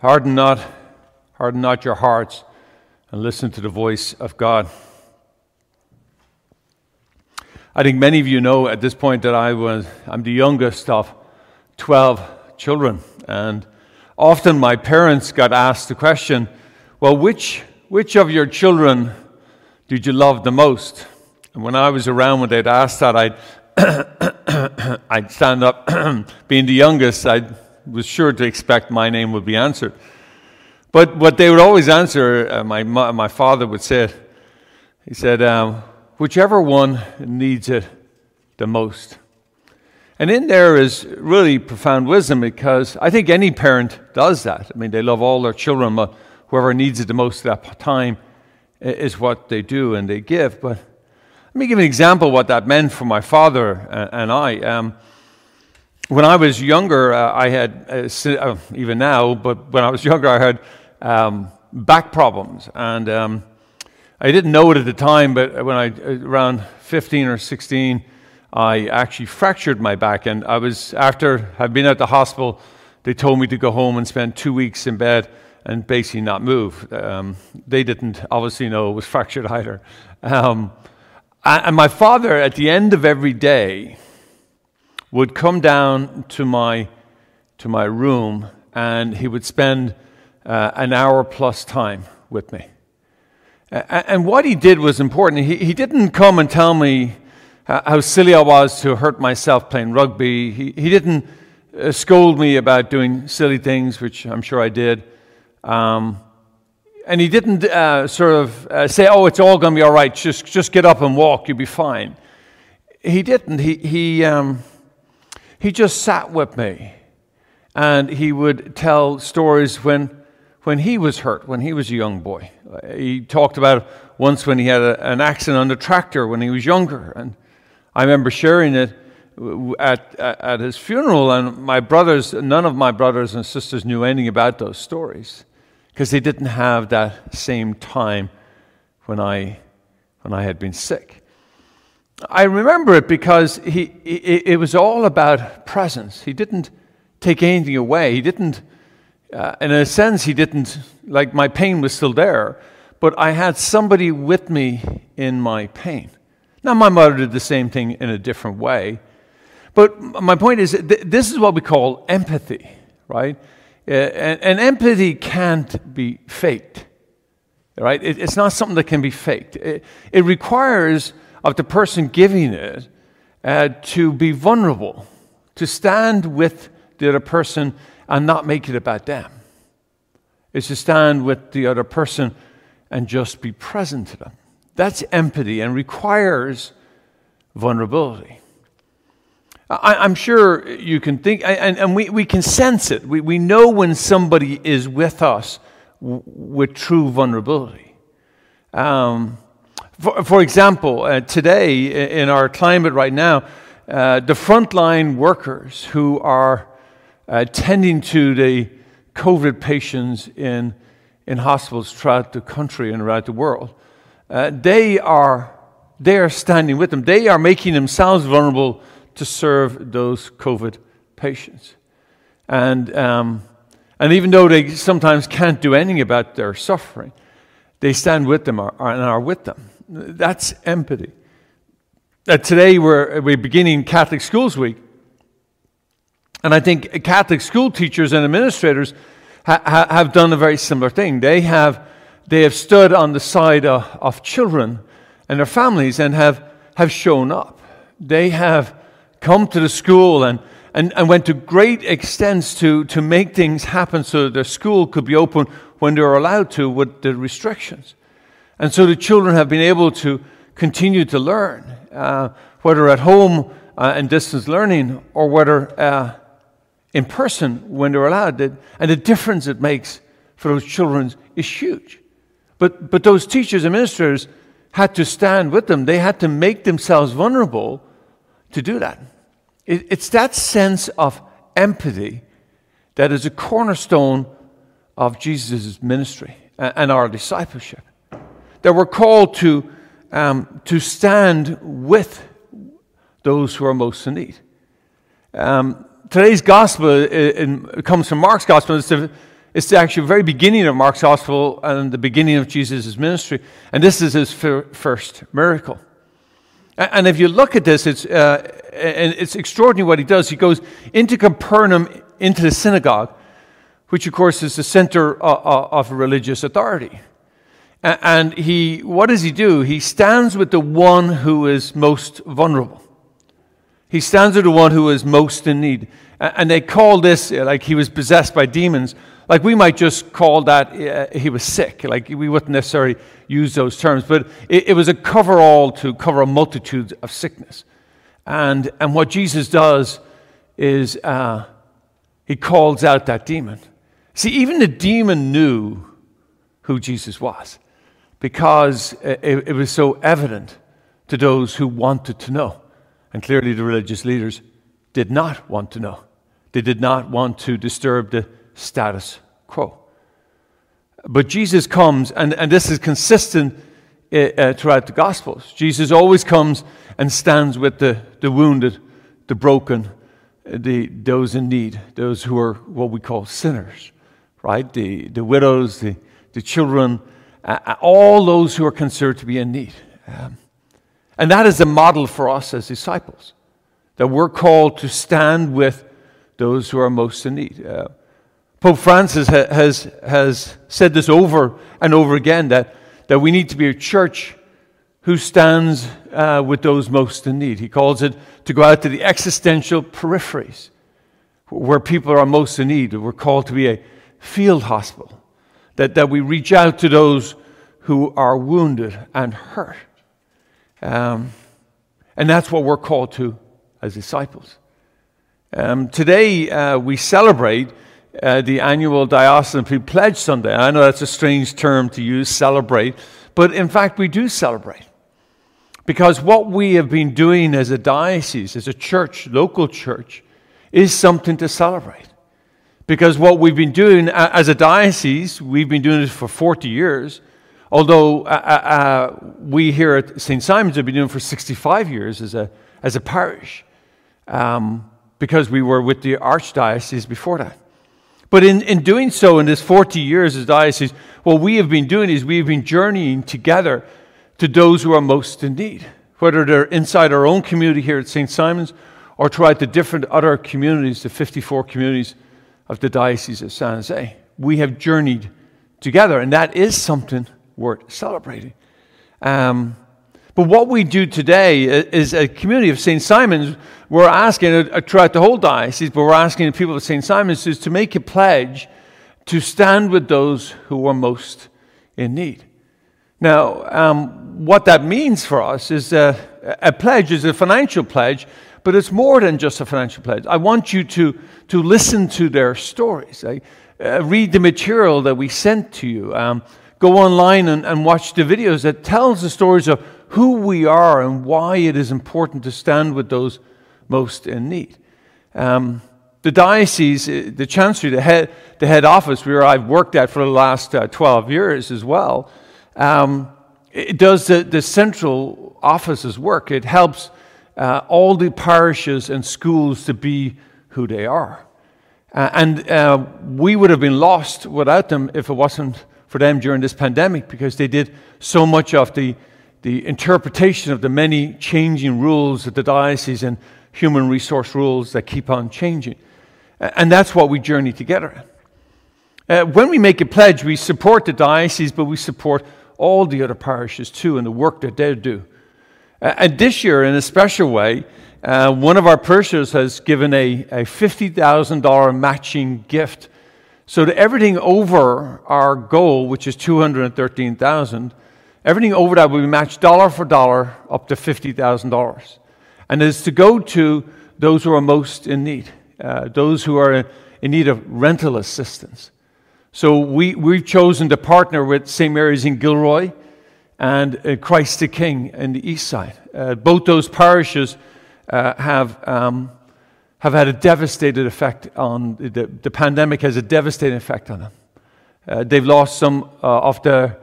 Harden not, harden not your hearts, and listen to the voice of God. I think many of you know at this point that I was I'm the youngest of 12 children and often my parents got asked the question, well which which of your children did you love the most? And when I was around when they'd ask that I'd I'd stand up being the youngest I was sure to expect my name would be answered. But what they would always answer, uh, my, my father would say, he said, um, whichever one needs it the most. And in there is really profound wisdom because I think any parent does that. I mean, they love all their children, but whoever needs it the most at that time is what they do and they give. But let me give an example of what that meant for my father and I. Um, when I was younger, uh, I had, uh, uh, even now, but when I was younger, I had um, back problems. And um, I didn't know it at the time, but when I, around 15 or 16, I actually fractured my back. And I was, after I'd been at the hospital, they told me to go home and spend two weeks in bed and basically not move. Um, they didn't obviously know it was fractured either. Um, and my father, at the end of every day, would come down to my, to my room and he would spend uh, an hour plus time with me. And what he did was important. He, he didn't come and tell me how silly I was to hurt myself playing rugby. He, he didn't uh, scold me about doing silly things, which I'm sure I did. Um, and he didn't uh, sort of uh, say, oh, it's all going to be all right. Just, just get up and walk. You'll be fine. He didn't. He, he, um, he just sat with me and he would tell stories when, when he was hurt, when he was a young boy. He talked about once when he had a, an accident on the tractor when he was younger. And I remember sharing it at, at his funeral, and my brothers, none of my brothers and sisters knew anything about those stories because they didn't have that same time when I, when I had been sick. I remember it because he, it, was all about presence. He didn't take anything away. He didn't, uh, in a sense, he didn't, like my pain was still there, but I had somebody with me in my pain. Now, my mother did the same thing in a different way. But my point is, th- this is what we call empathy, right? Uh, and, and, empathy can't be faked, right? It, it's not something that can be faked. It, it requires of the person giving it uh, to be vulnerable, to stand with the other person and not make it about them. It's to stand with the other person and just be present to them. That's empathy and requires vulnerability. I, am sure you can think, and, and we, we can sense it. We, we know when somebody is with us w- with true vulnerability. Um, for, for example, uh, today in our climate right now, uh, the frontline workers who are uh, tending to the COVID patients in, in hospitals throughout the country and around the world, uh, they, are, they are standing with them. They are making themselves vulnerable to serve those COVID patients. And, um, and even though they sometimes can't do anything about their suffering, they stand with them and are with them. That's empathy. Uh, today we're, we're beginning Catholic Schools Week. And I think Catholic school teachers and administrators ha- ha- have done a very similar thing. They have, they have stood on the side of, of children and their families and have, have shown up. They have come to the school and, and, and went to great extents to, to make things happen so that their school could be open when they were allowed to with the restrictions. And so the children have been able to continue to learn, uh, whether at home uh, and distance learning or whether uh, in person when they're allowed. And the difference it makes for those children is huge. But, but those teachers and ministers had to stand with them, they had to make themselves vulnerable to do that. It, it's that sense of empathy that is a cornerstone of Jesus' ministry and our discipleship that we're called to, um, to stand with those who are most in need. Um, today's gospel in, comes from Mark's gospel. It's the, It's actually the very beginning of Mark's gospel and the beginning of Jesus' ministry. And this is his first miracle. And if you look at this, it's, uh, and it's extraordinary what he does. He goes into Capernaum, into the synagogue, which of course is the center of, of religious authority. And he, what does he do? He stands with the one who is most vulnerable. He stands with the one who is most in need. And they call this like he was possessed by demons. Like we might just call that uh, he was sick. Like we wouldn't necessarily use those terms, but it, it was a cover all to cover a multitude of sickness. And, and what Jesus does is uh, he calls out that demon. See, even the demon knew who Jesus was because it, it was so evident to those who wanted to know. And clearly, the religious leaders did not want to know. They did not want to disturb the status quo. But Jesus comes, and, and this is consistent uh, throughout the Gospels. Jesus always comes and stands with the, the wounded, the broken, the, those in need, those who are what we call sinners, right? The, the widows, the, the children, all those who are considered to be in need. Um, and that is a model for us as disciples, that we're called to stand with those who are most in need. Uh, Pope Francis ha- has, has said this over and over again that, that we need to be a church who stands uh, with those most in need. He calls it to go out to the existential peripheries where people are most in need. We're called to be a field hospital, that, that we reach out to those who are wounded and hurt. Um, and that's what we're called to as disciples. Um, today, uh, we celebrate uh, the annual Diocesan Pledge Sunday. I know that's a strange term to use, celebrate, but in fact, we do celebrate. Because what we have been doing as a diocese, as a church, local church, is something to celebrate. Because what we've been doing as a diocese, we've been doing this for 40 years, although uh, uh, uh we here at St. Simon's have been doing it for 65 years as a, as a parish, um, because we were with the Archdiocese before that. But in, in doing so, in this 40 years as diocese, what we have been doing is we have been journeying together to those who are most in need, whether they're inside our own community here at St. Simon's or throughout the different other communities, the 54 communities of the Diocese of San Jose. We have journeyed together, and that is something worth celebrating. Um, but what we do today is a community of St. Simon's, we're asking, uh, throughout the whole diocese, but we're asking the people of St. Simon's is to make a pledge to stand with those who are most in need. Now, um, what that means for us is a, a pledge is a financial pledge, but it's more than just a financial pledge. I want you to, to listen to their stories. I, uh, read the material that we sent to you. Um, go online and, and watch the videos that tells the stories of who we are and why it is important to stand with those most in need. Um, the diocese, uh, the chancery, the head, the head office where I've worked at for the last uh, 12 years as well, um, it does the, the central office's work. It helps uh, all the parishes and schools to be who they are. Uh, and uh, we would have been lost without them if it wasn't for them during this pandemic because they did so much of the the interpretation of the many changing rules of the diocese and human resource rules that keep on changing. And that's what we journey together. Uh, when we make a pledge, we support the diocese, but we support all the other parishes too and the work that they do. And this year, in a special way, uh, one of our parishioners has given a, a $50,000 matching gift. So to everything over our goal, which is 213000 Everything over that will be matched dollar for dollar up to $50,000. And it is to go to those who are most in need, uh, those who are in need of rental assistance. So we, we've chosen to partner with St. Mary's in Gilroy and uh, Christ the King in the east side. Uh, both those parishes uh, have, um, have had a devastating effect on, the, the pandemic has a devastating effect on them. Uh, they've lost some uh, of their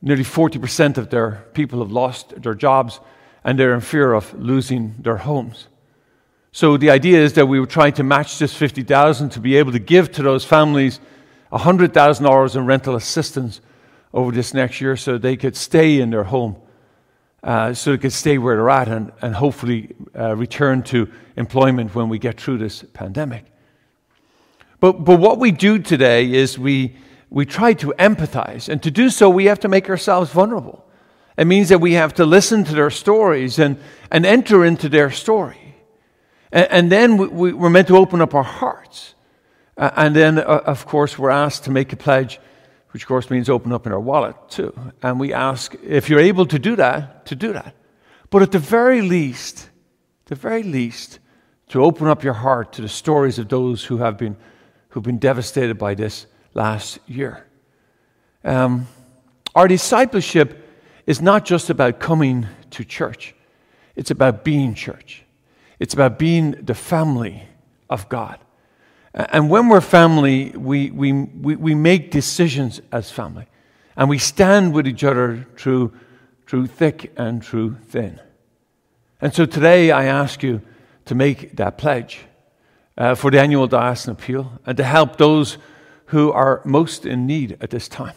Nearly 40% of their people have lost their jobs and they're in fear of losing their homes. So the idea is that we were trying to match this 50,000 to be able to give to those families $100,000 in rental assistance over this next year so they could stay in their home, uh, so they could stay where they're at and, and hopefully uh, return to employment when we get through this pandemic. But, but what we do today is we, we try to empathize, and to do so, we have to make ourselves vulnerable. It means that we have to listen to their stories and, and enter into their story. And, and then we, we, are meant to open up our hearts. Uh, and then, uh, of course, we're asked to make a pledge, which, of course, means open up in our wallet, too. And we ask, if you're able to do that, to do that. But at the very least, the very least, to open up your heart to the stories of those who have been who've been devastated by this last year. Um, our discipleship is not just about coming to church, it's about being church. It's about being the family of God. And when we're family, we, we, we, we make decisions as family. And we stand with each other through, through thick and through thin. And so today I ask you to make that pledge uh, for the annual diocesan appeal and to help those who are most in need at this time.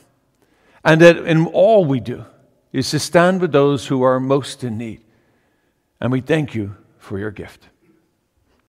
And that in all we do is to stand with those who are most in need. And we thank you for your gift.